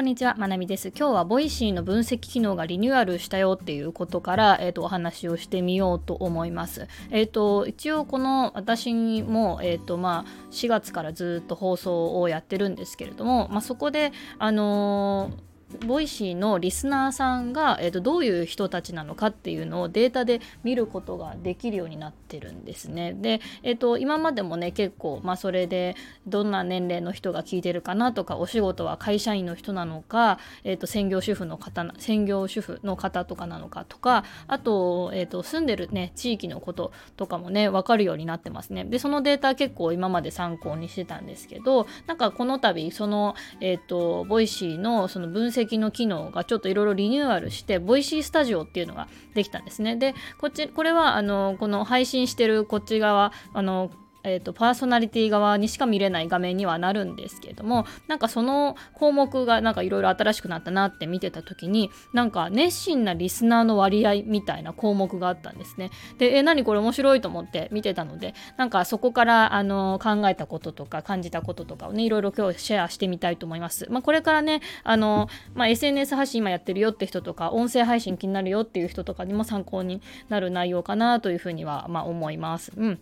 こんにちは、まなみです。今日はボイシーの分析機能がリニューアルしたよっていうことから、えーと、お話をしてみようと思います。えっ、ー、と、一応この私も、えっ、ー、と、まあ、4月からずっと放送をやってるんですけれども、まあ、そこで、あのーボイシーのリスナーさんが、えーと、どういう人たちなのかっていうのをデータで見ることができるようになってるんですね。で、えーと、今までもね結構、まあ、それでどんな年齢の人が聞いてるかなとかお仕事は会社員の人なのか、えーと、専業主婦の方専業主婦の方とかなのかとかあと,、えー、と住んでる、ね、地域のこととかもね分かるようになってますね。でそのデータ結構今まで参考にしてたんですけどなんかこの度その、えー、とボイシーのその分析の機能がちょっといろいろリニューアルして、ボイシースタジオっていうのができたんですね。で、こっち、これは、あの、この配信してるこっち側、あの、えーと、パーソナリティ側にしか見れない画面にはなるんですけれどもなんかその項目がなんかいろいろ新しくなったなって見てた時になんか熱心なリスナーの割合みたいな項目があったんですね。でえ何これ面白いと思って見てたのでなんかそこからあの考えたこととか感じたこととかをねいろいろ今日シェアしてみたいと思います、まあ、これからねあの、まあ、SNS 発信今やってるよって人とか音声配信気になるよっていう人とかにも参考になる内容かなというふうには、まあ、思います。うん。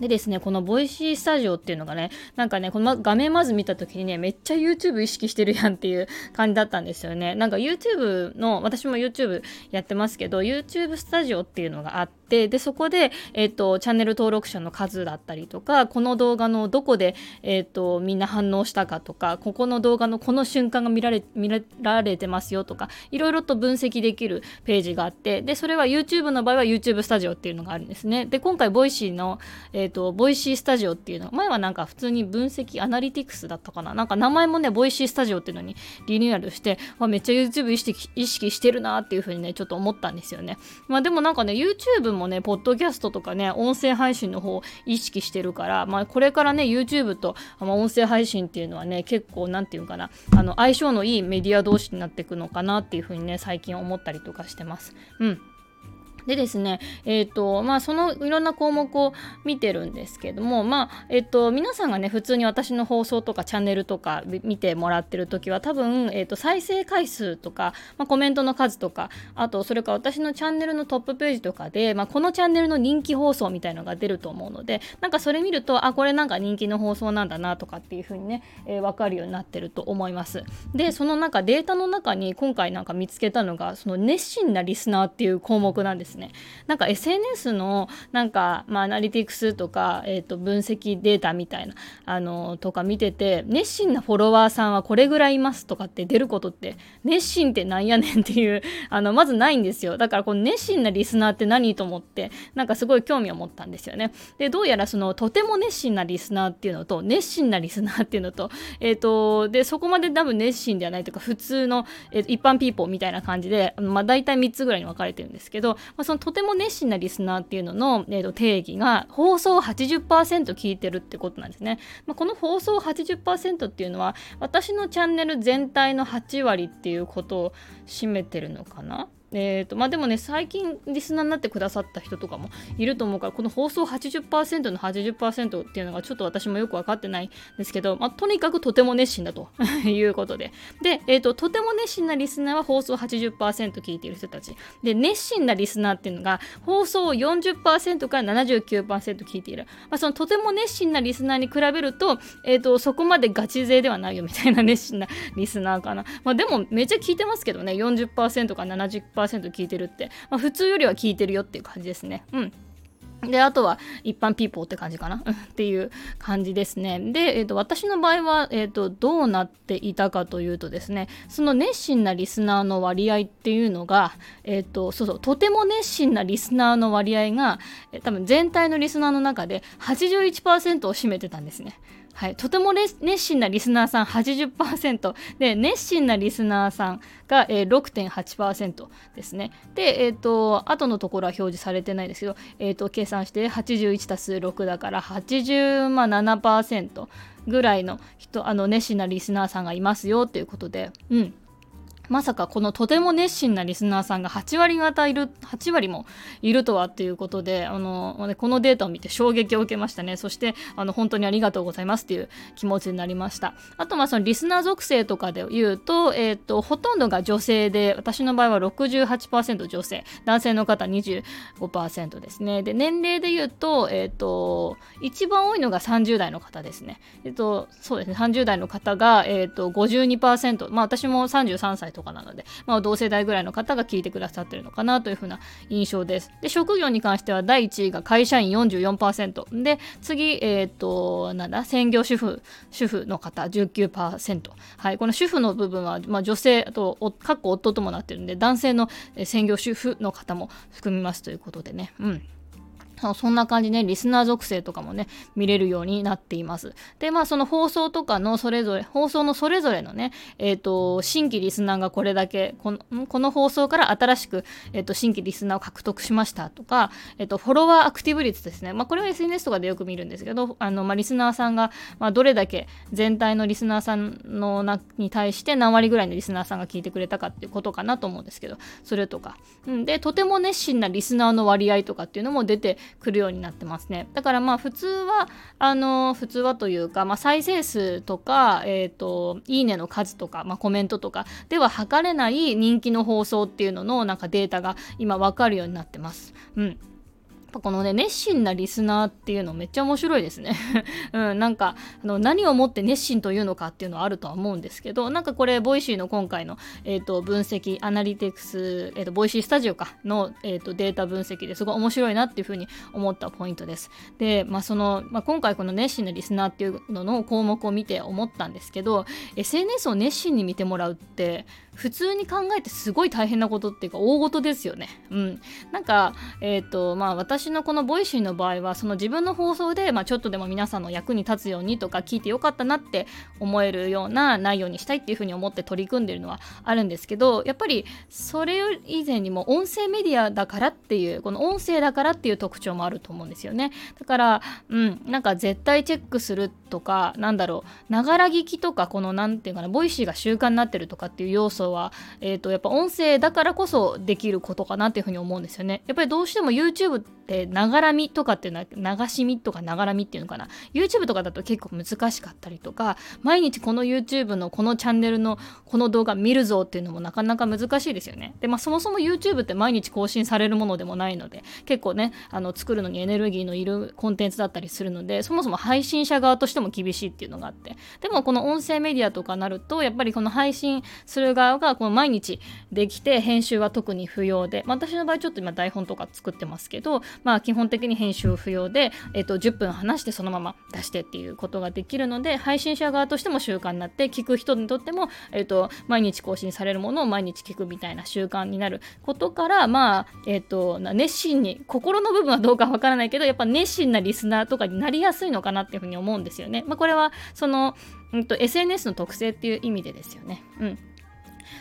でですね、このボイシースタジオっていうのがね、なんかね、この画面まず見た時にね、めっちゃ YouTube 意識してるやんっていう感じだったんですよね。なんか YouTube の、私も YouTube やってますけど、YouTube スタジオっていうのがあって、で、そこで、え、ー、と、チャンネル登録者の数だったりとか、この動画のどこで、え、ー、と、みんな反応したかとか、ここの動画のこの瞬間が見られ、見られてますよとか、いろいろと分析できるページがあって、で、それは YouTube の場合は YouTube スタジオっていうのがあるんですね。で、今回ボイシーの、えー、と、ボイシースタジオっていうの、前はなんか普通に分析アナリティクスだったかな。なんか名前もね、ボイシースタジオっていうのにリニューアルして、めっちゃ YouTube 意識意識してるなっていうふうにね、ちょっと思ったんですよね。まあでもなんかね、YouTube もね、ポッドキャストとかね、音声配信の方を意識してるから、まあこれからね、YouTube と、まあ、音声配信っていうのはね、結構なんていうかな、あの、相性のいいメディア同士になっていくのかなっていうふうにね、最近思ったりとかしてます。うん。でですね、えっ、ー、と、まあ、そのいろんな項目を見てるんですけども、まあ、えっ、ー、と、皆さんがね、普通に私の放送とかチャンネルとか見てもらってる時は、多分、えっ、ー、と、再生回数とか、まあ、コメントの数とか、あと、それから私のチャンネルのトップページとかで、まあ、このチャンネルの人気放送みたいのが出ると思うので、なんかそれ見ると、あ、これなんか人気の放送なんだなとかっていう風にね、えー、分かるようになってると思います。で、その中、データの中に今回なんか見つけたのが、その熱心なリスナーっていう項目なんですね。なんか SNS のなんか、まあ、アナリティクスとか、えー、と分析データみたいなあのとか見てて熱心なフォロワーさんはこれぐらいいますとかって出ることって熱心ってなんやねんっていう あのまずないんですよだからこの熱心なリスナーって何と思ってなんかすごい興味を持ったんですよねでどうやらそのとても熱心なリスナーっていうのと熱心なリスナーっていうのとえっ、ー、とでそこまで多分熱心ではないというか普通の、えー、一般ピーポーみたいな感じでまあ大体3つぐらいに分かれてるんですけど、まあ、そのとても熱心なリスナーっていうのの、えー、と定義が放送80%聞いてるってことなんですね。まあ、この放送80%っていうのは私のチャンネル全体の8割っていうことを占めてるのかな？えーとまあ、でもね、最近リスナーになってくださった人とかもいると思うから、この放送80%の80%っていうのがちょっと私もよく分かってないんですけど、まあ、とにかくとても熱心だと いうことで。で、えーと、とても熱心なリスナーは放送80%聞いている人たち。で、熱心なリスナーっていうのが放送を40%から79%聞いている。まあ、そのとても熱心なリスナーに比べると、えーと、そこまでガチ勢ではないよみたいな熱心なリスナーかな。まあ、でもめっちゃ聞いてますけどね、40%から70%。10%聞いてるって、まあ、普通よりは聞いてるよっていう感じですね。うん。で、あとは一般ピーポーって感じかなっていう感じですね。で、えーと、私の場合は、えーと、どうなっていたかというとですね、その熱心なリスナーの割合っていうのが、えーと、そうそう、とても熱心なリスナーの割合が、えー、多分全体のリスナーの中で81%を占めてたんですね。はい、とても熱心なリスナーさん80%で熱心なリスナーさんが、えー、6.8%ですね。で、え、ー、と後のところは表示されてないですけど、えーと、計算して81たす6だから87%ぐらいの人あの熱心なリスナーさんがいますよということで、うん、まさかこのとても熱心なリスナーさんが8割方いる、8割もいるとはっていうことで、あの、このデータを見て衝撃を受けましたね。そして、あの、本当にありがとうございますっていう気持ちになりました。あと、まあ、そのリスナー属性とかで言うと、えっ、ー、と、ほとんどが女性で、私の場合は68%女性、男性の方25%ですね。で、年齢で言うと、えっ、ー、と、一番多いのが30代の方ですね。えっ、ー、と、そうですね、30代の方が、えっ、と、52%、まあ、私も33歳とかなので、まあ、同世代ぐらいの方が聞いてくださってるのかなというふうな印象です。で、職業に関しては第1位が会社員44%。で、次、えっ、と、なんだ、専業主婦、主婦の方19%。はい、この主婦の部分は、まあ、女性、と、かっこ夫ともなってるんで、男性の専業主婦の方も含みますということでね。うん。そんな感じね、リスナー属性とかもね、見れるようになっています。で、まあ、その放送とかのそれぞれ、放送のそれぞれのね、えっ、ー、と、新規リスナーがこれだけ、このこの放送から新しく、えっ、ー、と、新規リスナーを獲得しましたとか、えっ、ー、と、フォロワーアクティブ率ですね。まあ、これは SNS とかでよく見るんですけど、あの、まあ、リスナーさんが、まあ、どれだけ全体のリスナーさんのなに対して何割ぐらいのリスナーさんが聞いてくれたかっていうことかなと思うんですけど、それとか。うん、で、とても熱心なリスナーの割合とかっていうのも出てくるようになってますね。だからまあ普通は、あの、普通はというか、まあ再生数とか、え、ー、と、いいねの数とか、まあコメントとかでは測れない人気の放送っていうののなんかデータが今わかるようになってます。うん。やっぱこのね、熱心なリスナーっていうのめっちゃ面白いですね。うん、なんか、あの、何をもって熱心というのかっていうのはあるとは思うんですけど、なんかこれ、ボイシーの今回の、えっ、ー、と、分析、アナリティクス、えっ、ー、と、ボイシースタジオかの、えっ、ー、と、データ分析ですごい面白いなっていうふうに思ったポイントです。で、まあ、その、まあ、今回この熱心なリスナーっていうのの項目を見て思ったんですけど、SNS を熱心に見てもらうって、普通に考えてすごい大変なことっていうか大事ですよね。うん。なんか、えっ、と、まあ私私のこのボイシーの場合は、その自分の放送で、まあちょっとでも皆さんの役に立つようにとか聞いてよかったなって思えるような内容にしたいっていうふうに思って取り組んでるのはあるんですけど、やっぱりそれ以前にも音声メディアだからっていう、この音声だからっていう特徴もあると思うんですよね。だから、うん、なんか絶対チェックするとか、なんだろう、ながら聞きとか、このなんていうかな、ボイシーが習慣になってるとかっていう要素は、えーと、やっぱ音声だからこそできることかなっていうふうに思うんですよね。やっぱりどうしても YouTube ってながらみとかっていうのは流し見とかながらみっていうのかな YouTube とかだと結構難しかったりとか毎日この YouTube のこのチャンネルのこの動画見るぞっていうのもなかなか難しいですよね。でまあそもそも YouTube って毎日更新されるものでもないので結構ねあの作るのにエネルギーのいるコンテンツだったりするのでそもそも配信者側としても厳しいっていうのがあってでもこの音声メディアとかなるとやっぱりこの配信する側がこの毎日できて編集は特に不要で、まあ、私の場合ちょっと今台本とか作ってますけど、まあ、基本的に編集不要で、えっと、10分話してそのまま出してっていうことができるので配信者側としても習慣になって聞く人にとっても、えっと、毎日更新されるものを毎日聞くみたいな習慣になることからまあ、えっと、熱心に心の部分はどうかわからないけどやっぱ熱心なリスナーとかになりやすいのかなっていうふうに思うんですよね。まあ、これはその、うんと、SNS の特性っていう意味でですよね。うん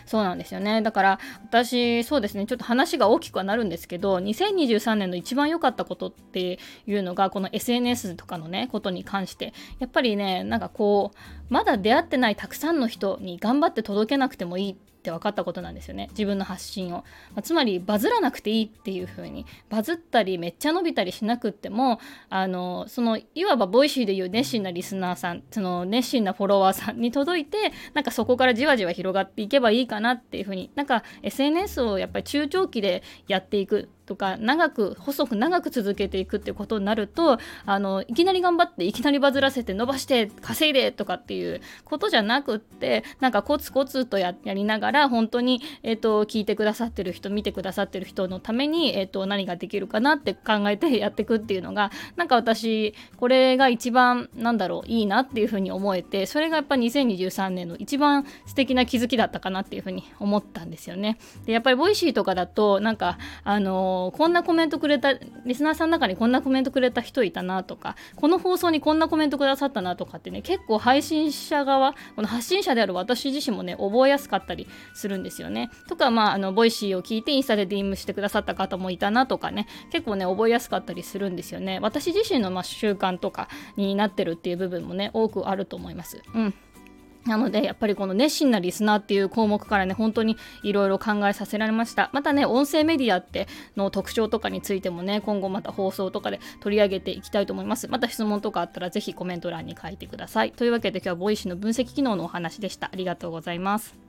そうなんですよね。だから私、そうですね、ちょっと話が大きくはなるんですけど、2023年の一番良かったことっていうのが、この SNS とかのね、ことに関して、やっぱりね、なんかこう、まだ出会ってないたくさんの人に頑張って届けなくてもいいって分かったことなんですよね。自分の発信を、まあ、つまりバズらなくていいっていう風に。バズったりめっちゃ伸びたりしなくってもあのそのいわばボイシーでいう熱心なリスナーさんその熱心なフォロワーさんに届いてなんかそこからじわじわ広がっていけばいいかなっていう風に。なんか SNS をやっぱり中長期でやっていく。とか長く細く長く続けていくってことになるとあのいきなり頑張っていきなりバズらせて伸ばして稼いでとかっていうことじゃなくってなんかコツコツとやりながら本当に、えーと、聞いてくださってる人見てくださってる人のために、えーと、何ができるかなって考えてやっていくっていうのがなんか私これが一番なんだろういいなっていうふうに思えてそれがやっぱ2023年の一番素敵な気づきだったかなっていうふうに思ったんですよね。でやっぱりボイシーとかだとなんかあのこんなコメントくれたリスナーさんの中にこんなコメントくれた人いたなとかこの放送にこんなコメントくださったなとかってね結構配信者側この発信者である私自身もね覚えやすかったりするんですよね。とかまああのボイシーを聞いてインスタで DM してくださった方もいたなとかね結構ね覚えやすかったりするんですよね。私自身のま習慣とかになってるっていう部分もね多くあると思います。うん。なのでやっぱりこの熱心なリスナーっていう項目からね本当にいろいろ考えさせられました。またね音声メディアっての特徴とかについてもね今後また放送とかで取り上げていきたいと思います。また質問とかあったらぜひコメント欄に書いてください。というわけで今日はボイシーの分析機能のお話でした。ありがとうございます。